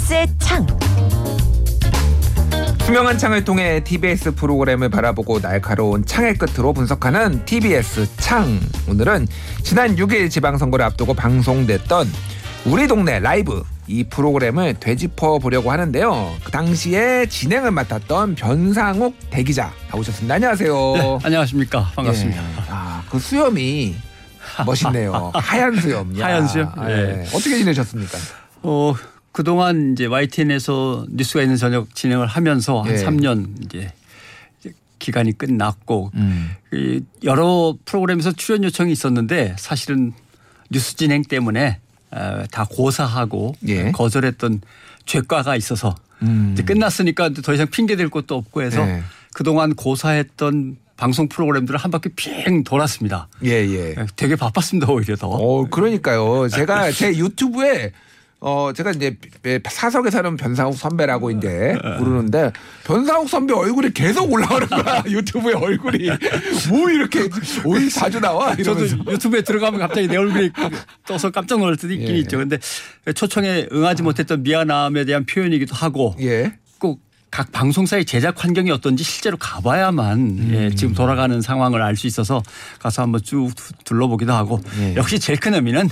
TBS의 창. 투명한 창을 통해 TBS 프로그램을 바라보고 날카로운 창의 끝으로 분석하는 TBS 창. 오늘은 지난 6일 지방선거를 앞두고 방송됐던 우리 동네 라이브 이 프로그램을 되짚어 보려고 하는데요. 그 당시에 진행을 맡았던 변상욱 대기자 나오셨습니다. 안녕하세요. 네, 안녕하십니까. 반갑습니다. 예. 아, 그 수염이 멋있네요. 하얀 수염. 야. 하얀 수염? 예. 예. 어떻게 지내셨습니까? 어, 그동안 이제 YTN에서 뉴스가 있는 저녁 진행을 하면서 한 예. 3년 이제 기간이 끝났고 음. 이 여러 프로그램에서 출연 요청이 있었는데 사실은 뉴스 진행 때문에 어, 다 고사하고 예. 거절했던 죄과가 있어서 음. 이제 끝났으니까 더 이상 핑계 댈 것도 없고 해서 예. 그동안 고사했던 방송 프로그램들을 한 바퀴 핑 돌았습니다. 예, 예. 되게 바빴습니다 오히려 더. 어, 그러니까요. 제가 제 유튜브에 어 제가 이제 사석에 사는 변상욱 선배라고 이제 부르는데 변상욱 선배 얼굴이 계속 올라오는 거야 유튜브에 얼굴이 뭐 이렇게 어디 자주 나와 저도 이러면서 유튜브에 들어가면 갑자기 내 얼굴이 떠서 깜짝 놀랄 때도 있긴 예. 있죠. 근데 초청에 응하지 못했던 미안함에 대한 표현이기도 하고 예꼭각 방송사의 제작 환경이 어떤지 실제로 가봐야만 음. 예, 지금 돌아가는 상황을 알 수 있어서 가서 한번 쭉 둘러보기도 하고 예. 역시 제일 큰 의미는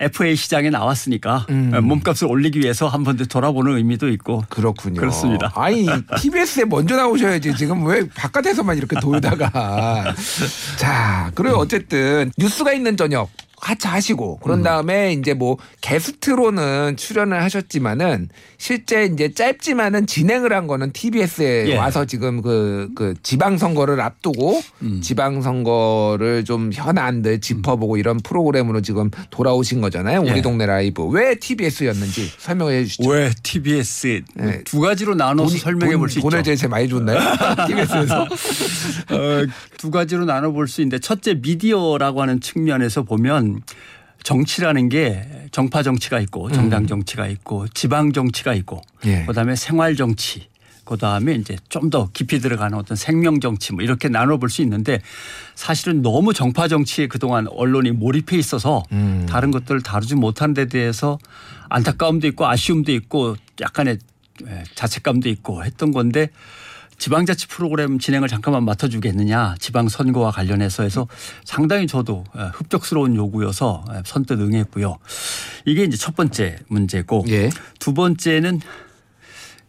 FA 시장에 나왔으니까 음. 몸값을 올리기 위해서 한 번 더 돌아보는 의미도 있고 그렇군요. 그렇습니다. 아니 TBS에 먼저 나오셔야지 지금 왜 바깥에서만 이렇게 돌다가 자 그리고 어쨌든 뉴스가 있는 저녁 하차하시고 그런 다음에 이제 뭐 게스트로는 출연을 하셨지만은 실제 이제 짧지만은 진행을 한 거는 TBS에 예. 와서 지금 그, 그 지방 선거를 앞두고 지방 선거를 좀 현안들 짚어보고 이런 프로그램으로 지금 돌아오신 거잖아요. 우리 예. 동네 라이브. 왜 TBS였는지 설명해 주시죠. 왜 TBS 네. 두 가지로 나눠서 설명해 돈- 볼수 있죠. 돈을 제일 제일 많이 줬나요? TBS에서. 어, 두 가지로 나눠 볼 수 있는데 첫째 미디어라고 하는 측면에서 보면 정치라는 게 정파 정치가 있고 정당 정치가 있고 지방 정치가 있고 예. 그다음에 생활 정치 그다음에 이제 좀 더 깊이 들어가는 어떤 생명 정치 뭐 이렇게 나눠볼 수 있는데 사실은 너무 정파 정치에 그동안 언론이 몰입해 있어서 음. 다른 것들을 다루지 못한 데 대해서 안타까움도 있고 아쉬움도 있고 약간의 에, 자책감도 있고 했던 건데 지방자치 프로그램 진행을 잠깐만 맡아주겠느냐 지방선거와 관련해서 해서 상당히 저도 에, 흡족스러운 요구여서 에, 선뜻 응했고요. 이게 이제 첫 번째 문제고 예. 두 번째는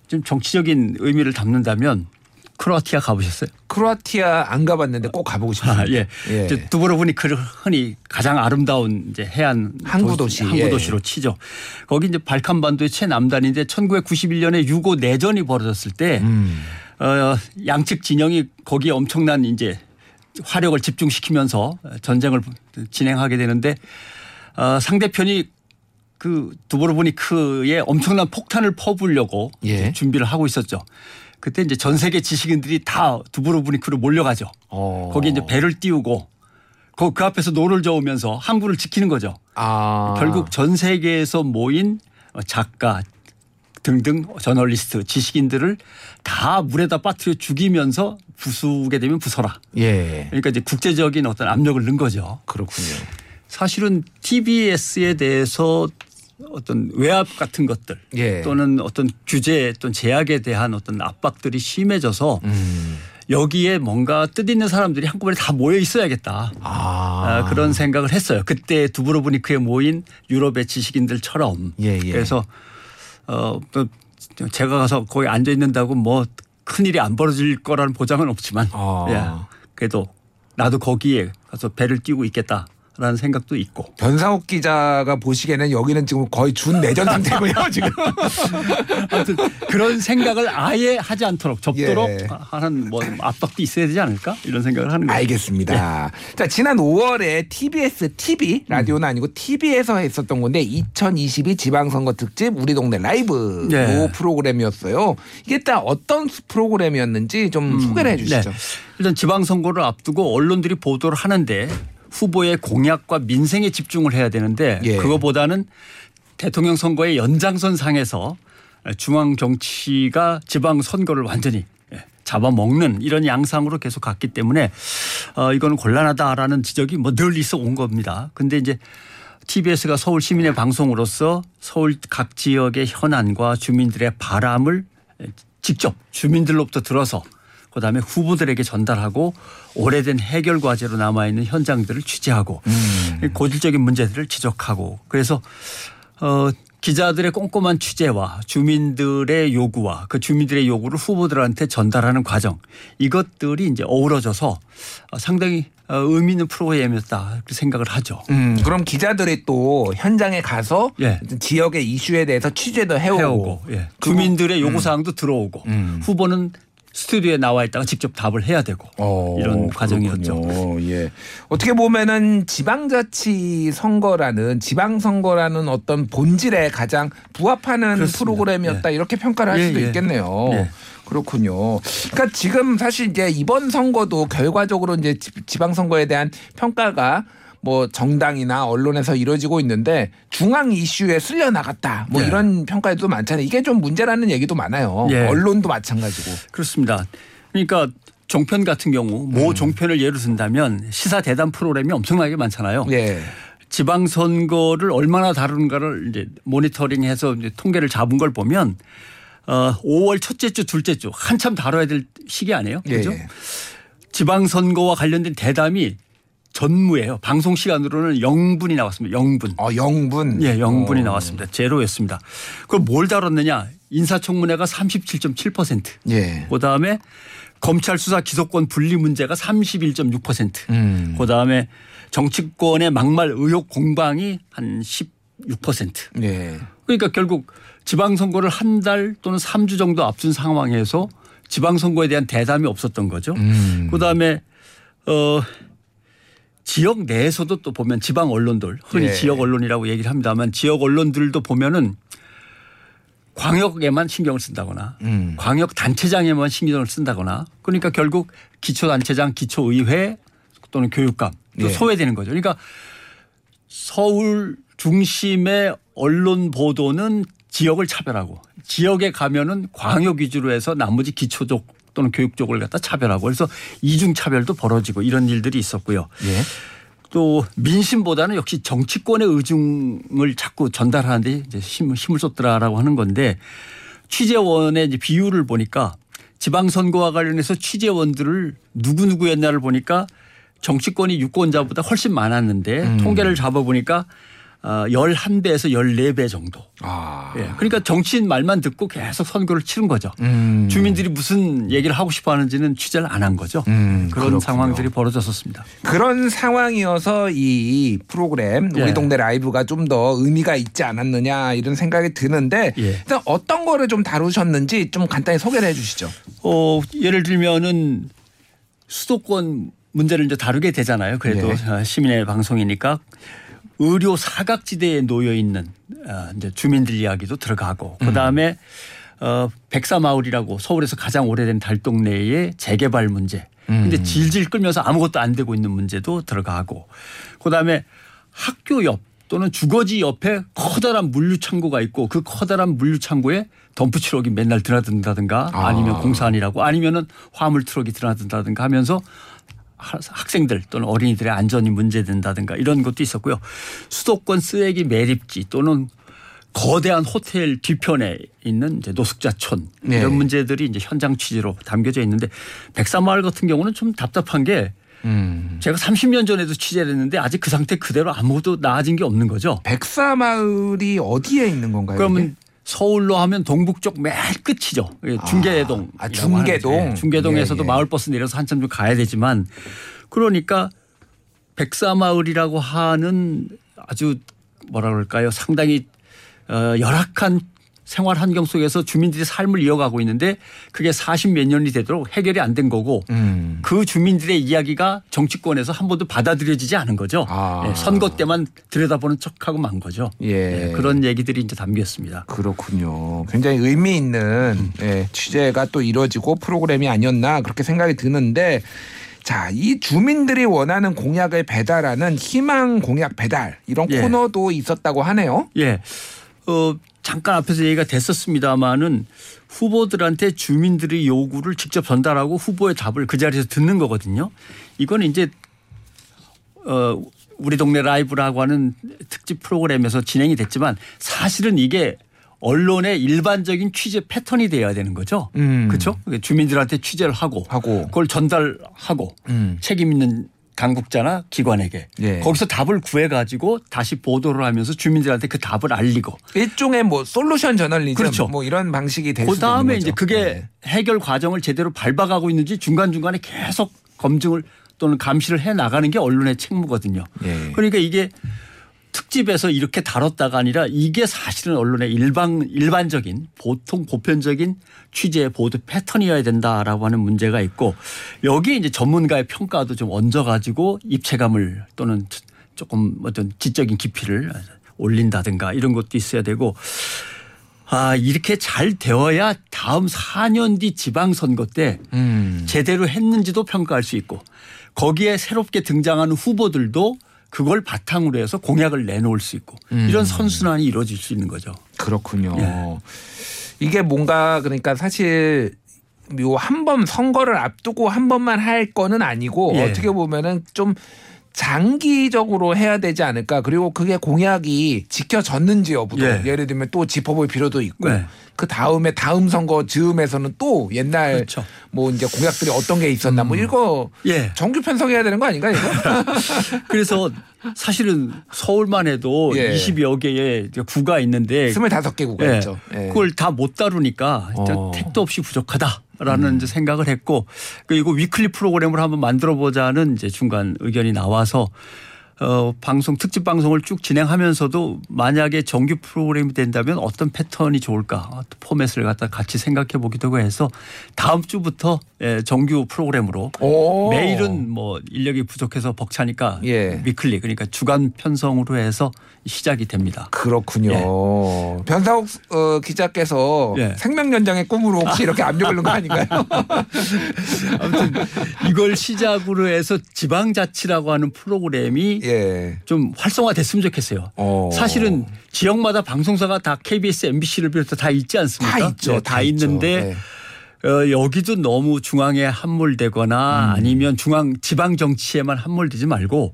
좀 정치적인 의미를 담는다면 크로아티아 가보셨어요? 크로아티아 안 가봤는데 꼭 가보고 싶습니다. 아, 예. 예. 이제 두브로브니 크 흔히 가장 아름다운 이제 해안 항구 도시. 항구 예. 도시로 치죠. 거기 이제 발칸 반도의 최남단인데 1991년에 유고 내전이 벌어졌을 때 음. 어, 양측 진영이 거기에 엄청난 이제 화력을 집중시키면서 전쟁을 진행하게 되는데 어, 상대편이 그 두브로브니크에 엄청난 폭탄을 퍼부려고 예. 준비를 하고 있었죠. 그때 이제 전 세계 지식인들이 다 두브로브니크로 몰려가죠. 어. 거기 이제 배를 띄우고 그, 그 앞에서 노를 저으면서 항구를 지키는 거죠. 아. 결국 전 세계에서 모인 작가 등등 저널리스트 지식인들을 다 물에다 빠뜨려 죽이면서 부수게 되면 부서라. 예. 그러니까 이제 국제적인 어떤 압력을 넣은 거죠. 그렇군요. 사실은 TBS에 대해서 어떤 외압 같은 것들 예. 또는 어떤 규제 또는 제약에 대한 어떤 압박들이 심해져서 음. 여기에 뭔가 뜻 있는 사람들이 한꺼번에 다 모여 있어야겠다. 아. 아, 그런 생각을 했어요. 그때 두브로브니크에 모인 유럽의 지식인들처럼. 예, 예. 그래서 어, 또 제가 가서 거기 앉아 있는다고 뭐 큰일이 안 벌어질 거라는 보장은 없지만 아. 예. 그래도 나도 거기에 가서 배를 띄우고 있겠다 라는 생각도 있고 변상욱 기자가 보시기에는 여기는 지금 거의 준 내전 상태고요 지금. 아무튼 그런 생각을 아예 하지 않도록 접도록 예. 하는 뭐 압박도 있어야 되지 않을까 이런 생각을 하는 거예요. 알겠습니다. 자 지난 5월에 TBS TV 라디오는 아니고 TV에서 했었던 건데 2022 지방선거 특집 우리 동네 라이브 네. 요 프로그램이었어요. 이게 딱 어떤 프로그램이었는지 좀 소개를 해주시죠. 네. 일단 지방선거를 앞두고 언론들이 보도를 하는데 후보의 공약과 민생에 집중을 해야 되는데 예. 그거보다는 대통령 선거의 연장선 상에서 중앙 정치가 지방 선거를 완전히 예, 잡아먹는 이런 양상으로 계속 갔기 때문에 어 이거는 곤란하다라는 지적이 뭐 늘 있어 온 겁니다. 근데 이제 TBS가 서울 시민의 방송으로서 서울 각 지역의 현안과 주민들의 바람을 직접 주민들로부터 들어서 그다음에 후보들에게 전달하고 오래된 해결 과제로 남아 있는 현장들을 취재하고 음. 고질적인 문제들을 지적하고 그래서 어 기자들의 꼼꼼한 취재와 주민들의 요구와 그 주민들의 요구를 후보들한테 전달하는 과정 이것들이 이제 어우러져서 상당히 어, 의미 있는 프로그램이었다 그렇게 생각을 하죠. 음, 그럼 기자들이 또 현장에 가서 예. 지역의 이슈에 대해서 취재도 해오고, 해오고 예. 주민들의 요구 사항도 들어오고 음. 후보는 스튜디오에 나와 있다가 직접 답을 해야 되고 어, 이런 과정이었죠. 예. 어떻게 보면은 지방자치 선거라는 지방 선거라는 어떤 본질에 가장 부합하는 그렇습니다. 프로그램이었다 이렇게 평가를 할 예, 수도 예. 있겠네요. 예. 그렇군요. 그러니까 지금 사실 이제 이번 선거도 결과적으로 이제 지- 지방선거에 대한 평가가 뭐 정당이나 언론에서 이루어지고 있는데 중앙 이슈에 쓸려 나갔다. 뭐 예. 이런 평가도 많잖아요. 이게 좀 문제라는 얘기도 많아요. 예. 언론도 마찬가지고. 그렇습니다. 그러니까 종편 같은 경우 음. 모 종편을 예로 든다면 시사 대담 프로그램이 엄청나게 많잖아요. 예. 지방 선거를 얼마나 다루는가를 이제 모니터링해서 이제 통계를 잡은 걸 보면 어 5월 첫째 주, 둘째 주 한참 다뤄야 될 시기 아니에요? 예. 그죠? 지방 선거와 관련된 대담이 전무예요. 방송 시간으로는 0분이 나왔습니다. 0분. 어, 영분. 예, 0분이 어. 나왔습니다. 제로였습니다. 그럼 뭘 다뤘느냐? 인사청문회가 37.7%. 예. 그다음에 검찰 수사 기소권 분리 문제가 31.6%. 음. 그다음에 정치권의 막말 의혹 공방이 한 16%. 예. 그러니까 결국 지방선거를 한 달 또는 3주 정도 앞둔 상황에서 지방선거에 대한 대담이 없었던 거죠. 음. 그다음에 어 지역 내에서도 또 보면 지방 언론들 흔히 예. 지역 언론이라고 얘기를 합니다만 지역 언론들도 보면은 광역에만 신경을 쓴다거나 음. 광역 단체장에만 신경을 쓴다거나 그러니까 결국 기초 단체장, 기초 의회 또는 교육감 또 예. 소외되는 거죠. 그러니까 서울 중심의 언론 보도는 지역을 차별하고 지역에 가면은 광역 위주로 해서 나머지 기초적 또는 교육 쪽을 갖다 차별하고 그래서 이중 차별도 벌어지고 이런 일들이 있었고요. 예. 또 민심보다는 역시 정치권의 의중을 자꾸 전달하는데 이제 힘- 힘을 쏟더라라고 하는 건데 취재원의 비율을 보니까 지방선거와 관련해서 취재원들을 누구누구였나를 보니까 정치권이 유권자보다 훨씬 많았는데 통계를 잡아보니까 어, 11배에서 14배 정도. 아. 예. 그러니까 정치인 말만 듣고 계속 선거를 치른 거죠. 음. 주민들이 무슨 얘기를 하고 싶어 하는지는 취재를 안 한 거죠. 음, 그런 그렇군요. 상황들이 벌어졌었습니다. 그런 상황이어서 이 프로그램 우리 예. 동네 라이브가 좀 더 의미가 있지 않았느냐 이런 생각이 드는데 예. 일단 어떤 거를 좀 다루셨는지 좀 간단히 소개를 해 주시죠. 어, 예를 들면은 수도권 문제를 이제 다루게 되잖아요. 그래도 네. 어, 시민의 방송이니까 의료 사각지대에 놓여 있는 어, 이제 주민들 이야기도 들어가고 그 다음에 어, 백사마을이라고 서울에서 가장 오래된 달동네의 재개발 문제. 근데 질질 끌면서 아무것도 안 되고 있는 문제도 들어가고 그 다음에 학교 옆 또는 주거지 옆에 커다란 물류 창고가 있고 그 커다란 물류 창고에 덤프 트럭이 맨날 드나든다든가 아. 아니면 공사안이라고 아니면은 화물 트럭이 드나든다든가 하면서 하- 학생들 또는 어린이들의 안전이 문제된다든가 이런 것도 있었고요. 수도권 쓰레기 매립지 또는 거대한 호텔 뒤편에 있는 이제 노숙자촌 네. 이런 문제들이 이제 현장 취재로 담겨져 있는데 백사마을 같은 경우는 좀 답답한 게 음. 제가 30년 전에도 취재를 했는데 아직 그 상태 그대로 아무것도 나아진 게 없는 거죠. 백사마을이 어디에 있는 건가요? 그러면 이게? 서울로 하면 동북 쪽 맨 끝이죠. 예, 중계동. 아, 중계동. 중계동에서도 예, 예. 마을버스 내려서 한참 좀 가야 되지만 그러니까 백사마을이라고 하는 아주 뭐라 그럴까요? 상당히 어, 열악한 생활 환경 속에서 주민들이 삶을 이어가고 있는데 그게 40 몇 년이 되도록 해결이 안 된 거고 음. 그 주민들의 이야기가 정치권에서 한 번도 받아들여지지 않은 거죠. 아. 예, 선거 때만 들여다보는 척하고 만 거죠. 예. 예, 그런 얘기들이 이제 담겨 있습니다. 그렇군요. 굉장히 의미 있는 예, 취재가 또 이루어지고 프로그램이 아니었나 그렇게 생각이 드는데 자, 이 주민들이 원하는 공약을 배달하는 희망 공약 배달 이런 예. 코너도 있었다고 하네요. 예. 어, 잠깐 앞에서 얘기가 됐었습니다마는 후보들한테 주민들의 요구를 직접 전달하고 후보의 답을 그 자리에서 듣는 거거든요. 이건 이제 어, 우리 동네 라이브라고 하는 특집 프로그램에서 진행이 됐지만 사실은 이게 언론의 일반적인 취재 패턴이 돼야 되는 거죠. 음. 그렇죠? 주민들한테 취재를 하고, 하고. 그걸 전달하고 음. 책임 있는 당국자나 기관에게 예. 거기서 답을 구해 가지고 다시 보도를 하면서 주민들한테 그 답을 알리고 일종의 뭐 솔루션 저널리즘 그렇죠. 뭐 이런 방식이 될그 수도 다음에 있는 이제 거죠. 그게 네. 해결 과정을 제대로 밟아가고 있는지 중간중간에 계속 검증을 또는 감시를 해 나가는 게 언론의 책무거든요. 예. 그러니까 이게 특집에서 이렇게 다뤘다가 아니라 이게 사실은 언론의 일반 일반적인 보통 보편적인 취재 보도 패턴이어야 된다라고 하는 문제가 있고 여기에 이제 전문가의 평가도 좀 얹어 가지고 입체감을 또는 조금 어떤 지적인 깊이를 올린다든가 이런 것도 있어야 되고 아 이렇게 잘 되어야 다음 4년 뒤 지방선거 때 음. 제대로 했는지도 평가할 수 있고 거기에 새롭게 등장하는 후보들도 그걸 바탕으로 해서 공약을 내놓을 수 있고 음. 이런 선순환이 이루어질 수 있는 거죠. 그렇군요. 예. 이게 뭔가 그러니까 사실 요 한 번 선거를 앞두고 한 번만 할 거는 아니고 예. 어떻게 보면은 좀 장기적으로 해야 되지 않을까. 그리고 그게 공약이 지켜졌는지 여부도 예. 예. 를 들면 또 짚어볼 필요도 있고 네. 그 다음에 다음 선거 즈음에서는 또 옛날 그렇죠. 뭐 이제 공약들이 어떤 게 있었나 뭐 이거 예. 정규 편성해야 되는 거 아닌가 이거? 그래서 사실은 서울만 해도 예. 20여 개의 구가 있는데 25개 국가 예. 있죠. 예. 그걸 다 못 다루니까 어. 음. 택도 없이 부족하다 라는 이제 생각을 했고 그리고 weekly 프로그램을 한번 만들어 보자는 이제 중간 의견이 나와서 어, 방송 특집 방송을 쭉 진행하면서도 만약에 정규 프로그램이 된다면 어떤 패턴이 좋을까 포맷을 갖다 같이 생각해 보기도 해서 다음 주부터 예, 정규 프로그램으로 오. 매일은 뭐 인력이 부족해서 벅차니까 예. weekly 그러니까 주간 편성으로 해서 시작이 됩니다. 그렇군요. 변상욱 어, 기자께서 예. 생명 연장의 꿈으로 혹시 이렇게 압력을 넣은 거 아닌가요? 아무튼 이걸 시작으로 해서 지방자치라고 하는 프로그램이 예. 좀 활성화됐으면 좋겠어요. 어. 사실은 지역마다 방송사가 다 KBS, MBC를 비롯해 다 있지 않습니까? 다 있죠. 네, 다, 있는데 어, 여기도 너무 중앙에 함몰되거나 아니면 중앙 지방 정치에만 함몰되지 말고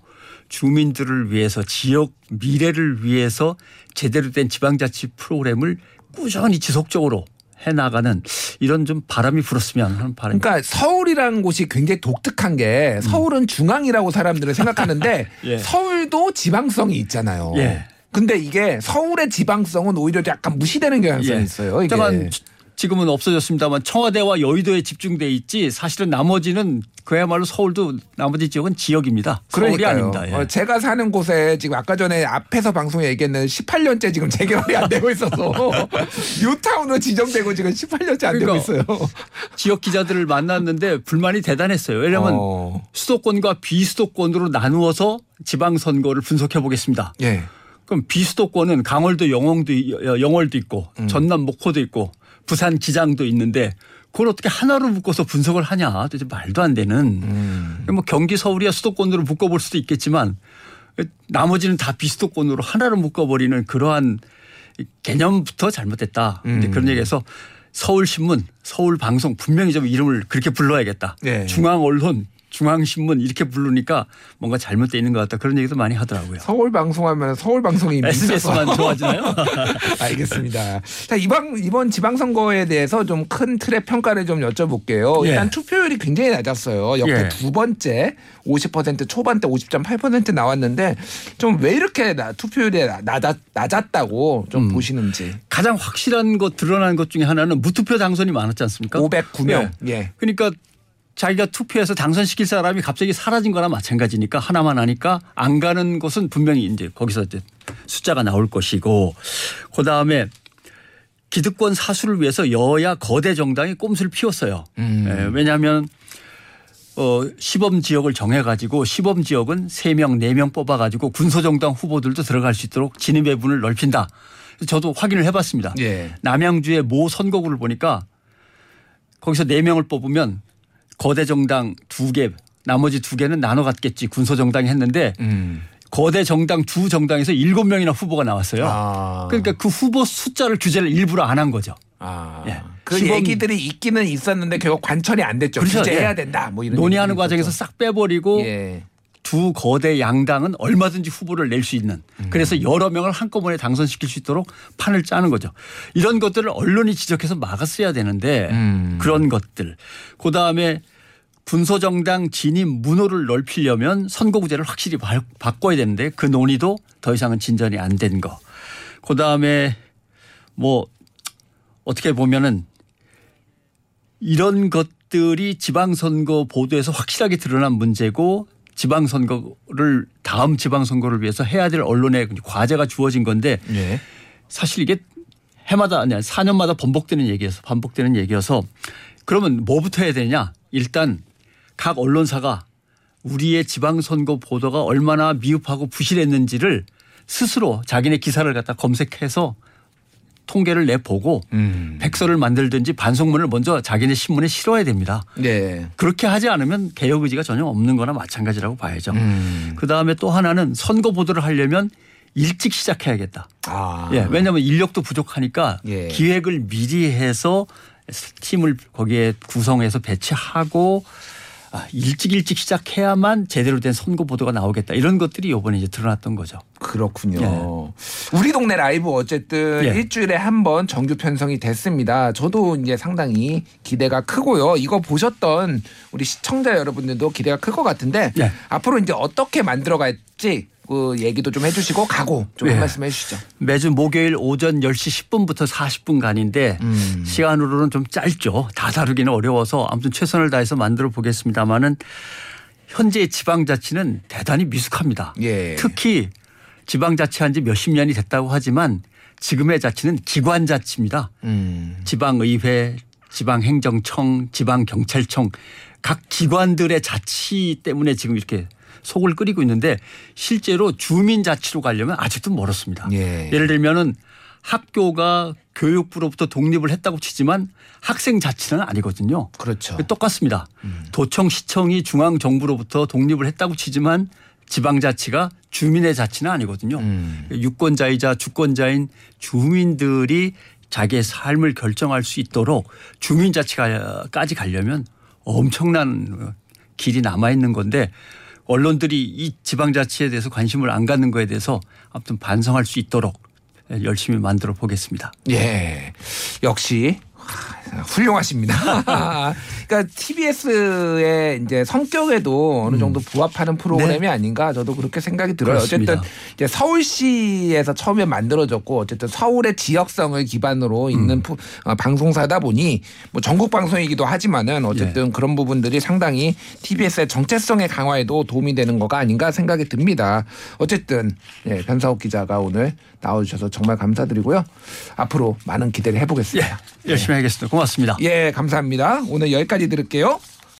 주민들을 위해서 지역 미래를 위해서 제대로 된 지방자치 프로그램을 꾸준히 지속적으로 해 나가는 이런 좀 바람이 불었으면 하는 바람이 그러니까 서울이라는 곳이 굉장히 독특한 게 서울은 중앙이라고 사람들은 생각하는데 예. 서울도 지방성이 있잖아요. 예. 근데 이게 서울의 지방성은 오히려 약간 무시되는 경향성이 예. 있어요. 이게. 지금은 없어졌습니다만 청와대와 여의도에 집중돼 있지 사실은 나머지는 그야말로 서울도 나머지 지역은 지역입니다. 서울이 그러니까요. 아닙니다. 예. 어, 제가 사는 곳에 지금 아까 전에 앞에서 방송에 얘기했는 18년째 지금 재개발이 안 되고 있어서 뉴타운으로 지정되고 지금 18년째 안 되고 그러니까 있어요. 지역 기자들을 만났는데 불만이 대단했어요. 왜냐하면 어. 수도권과 비수도권으로 나누어서 지방선거를 분석해 보겠습니다. 예. 그럼 비수도권은 강원도 영월도 영월도 있고 음. 전남 목포도 있고 부산 기장도 있는데 그걸 어떻게 하나로 묶어서 분석을 하냐 도대체 말도 안 되는 음. 뭐 경기 서울이야 수도권으로 묶어볼 수도 있겠지만 나머지는 다 비수도권으로 하나로 묶어버리는 그러한 개념부터 잘못됐다. 이제 음. 그런 얘기해서 서울신문, 서울방송 분명히 좀 이름을 그렇게 불러야겠다. 네. 중앙언론, 중앙신문 이렇게 부르니까 뭔가 잘못돼 있는 것 같다. 그런 얘기도 많이 하더라고요. 서울 방송하면 서울 방송이 SBS만 좋아지나요? 알겠습니다. 자, 이번, 이번 지방선거에 대해서 좀 큰 틀의 평가를 좀 여쭤볼게요. 예. 일단 투표율이 굉장히 낮았어요. 역대 예. 두 번째 50% 초반대 50.8% 나왔는데 좀 왜 이렇게 나- 투표율이 나- 낮았, 낮았다고 좀 음. 보시는지. 가장 확실한 것 드러난 것 중에 하나는 무투표 당선이 많았지 않습니까? 509명. 네. 예. 그러니까 자기가 투표해서 당선시킬 사람이 갑자기 사라진 거나 마찬가지니까 하나만 하니까 안 가는 곳은 분명히 이제 거기서 이제 숫자가 나올 것이고 그 다음에 기득권 사수를 위해서 여야 거대 정당이 꼼수를 피웠어요. 음. 예, 왜냐하면 어, 시범 지역을 정해가지고 시범 지역은 3명, 4명 뽑아가지고 군소정당 후보들도 들어갈 수 있도록 진입 배분을 넓힌다. 저도 확인을 해봤습니다. 예. 남양주의 모 선거구를 보니까 거기서 4명을 뽑으면 거대 정당 2개 나머지 2개는 나눠 갖겠지 군소 정당이 했는데 음. 거대 정당 두 정당에서 7명이나 후보가 나왔어요. 아. 그러니까 그 후보 숫자를 규제를 일부러 안 한 거죠. 아. 예. 그 시범- 얘기들이 있기는 있었는데 결국 관철이 안 됐죠. 그렇죠. 규제해야 예. 된다. 뭐 이런 논의하는 과정에서. 싹 빼버리고 예. 두 거대 양당은 얼마든지 후보를 낼 수 있는 그래서 여러 명을 한꺼번에 당선시킬 수 있도록 판을 짜는 거죠. 이런 것들을 언론이 지적해서 막았어야 되는데 음. 그런 것들. 그 다음에 군소정당 진입 문호를 넓히려면 선거구제를 확실히 바- 바꿔야 되는데 그 논의도 더 이상은 진전이 안 된 거. 그 다음에 뭐 어떻게 보면은 이런 것들이 지방선거 보도에서 확실하게 드러난 문제고 지방선거를 다음 지방선거를 위해서 해야 될 언론의 과제가 주어진 건데 예. 사실 이게 해마다 아니 4년마다 반복되는 얘기여서 반복되는 얘기여서 그러면 뭐부터 해야 되냐? 일단 각 언론사가 우리의 지방선거 보도가 얼마나 미흡하고 부실했는지를 스스로 자기네 기사를 갖다 검색해서 통계를 내보고 음. 백서를 만들든지 반송문을 먼저 자기네 신문에 실어야 됩니다. 네. 그렇게 하지 않으면 개혁 의지가 전혀 없는 거나 마찬가지라고 봐야죠. 음. 그 다음에 또 하나는 선거 보도를 하려면 일찍 시작해야겠다. 아. 예, 왜냐하면 인력도 부족하니까 예. 기획을 미리 해서 팀을 거기에 구성해서 배치하고 아, 일찍 일찍 시작해야만 제대로 된 선거 보도가 나오겠다. 이런 것들이 이번에 이제 드러났던 거죠. 그렇군요. 우리 동네 라이브 어쨌든 예. 일주일에 한 번 정규 편성이 됐습니다. 저도 이제 상당히 기대가 크고요. 이거 보셨던 우리 시청자 여러분들도 기대가 클 것 같은데 예. 앞으로 이제 어떻게 만들어갈지 그 얘기도 좀 해주시고 가고 좀한 예. 말씀 해 주시죠. 매주 목요일 오전 10시 10분부터 40분간인데 음. 시간으로는 좀 짧죠. 다 다루기는 어려워서 아무튼 최선을 다해서 만들어 보겠습니다마는 현재 지방자치는 대단히 미숙합니다. 예. 특히 지방자치한 지 몇십 년이 됐다고 하지만 지금의 자치는 기관자치입니다. 음. 지방의회, 지방행정청, 지방경찰청 각 기관들의 자치 때문에 지금 이렇게 속을 끓이고 있는데 실제로 주민 자치로 가려면 아직도 멀었습니다. 예. 예를 들면은 학교가 교육부로부터 독립을 했다고 치지만 학생 자치는 아니거든요. 그렇죠. 똑같습니다. 도청 시청이 중앙 정부로부터 독립을 했다고 치지만 지방 자치가 주민의 자치는 아니거든요. 음. 유권자이자 주권자인 주민들이 자기의 삶을 결정할 수 있도록 주민 자치까지 가려면 엄청난 길이 남아 있는 건데 언론들이 이 지방자치에 대해서 관심을 안 갖는 거에 대해서 아무튼 반성할 수 있도록 열심히 만들어 보겠습니다. 예. 역시 하, 훌륭하십니다. 그러니까 TBS의 이제 성격에도 어느 정도 부합하는 프로그램이 아닌가 저도 그렇게 생각이 들어요. 음. 네. 그렇습니다. 어쨌든 이제 서울시에서 처음에 만들어졌고 어쨌든 서울의 지역성을 기반으로 있는 프- 어, 방송사다 보니 뭐 전국 방송이기도 하지만은 어쨌든 그런 부분들이 상당히 TBS의 정체성의 강화에도 도움이 되는 거가 아닌가 생각이 듭니다. 어쨌든 예, 변사옥 기자가 오늘 나와주셔서 정말 감사드리고요. 앞으로 많은 기대를 해보겠습니다. 열심히 하겠습니다. 고맙습니다. 예, 감사합니다. 오늘 여기까지 들을게요.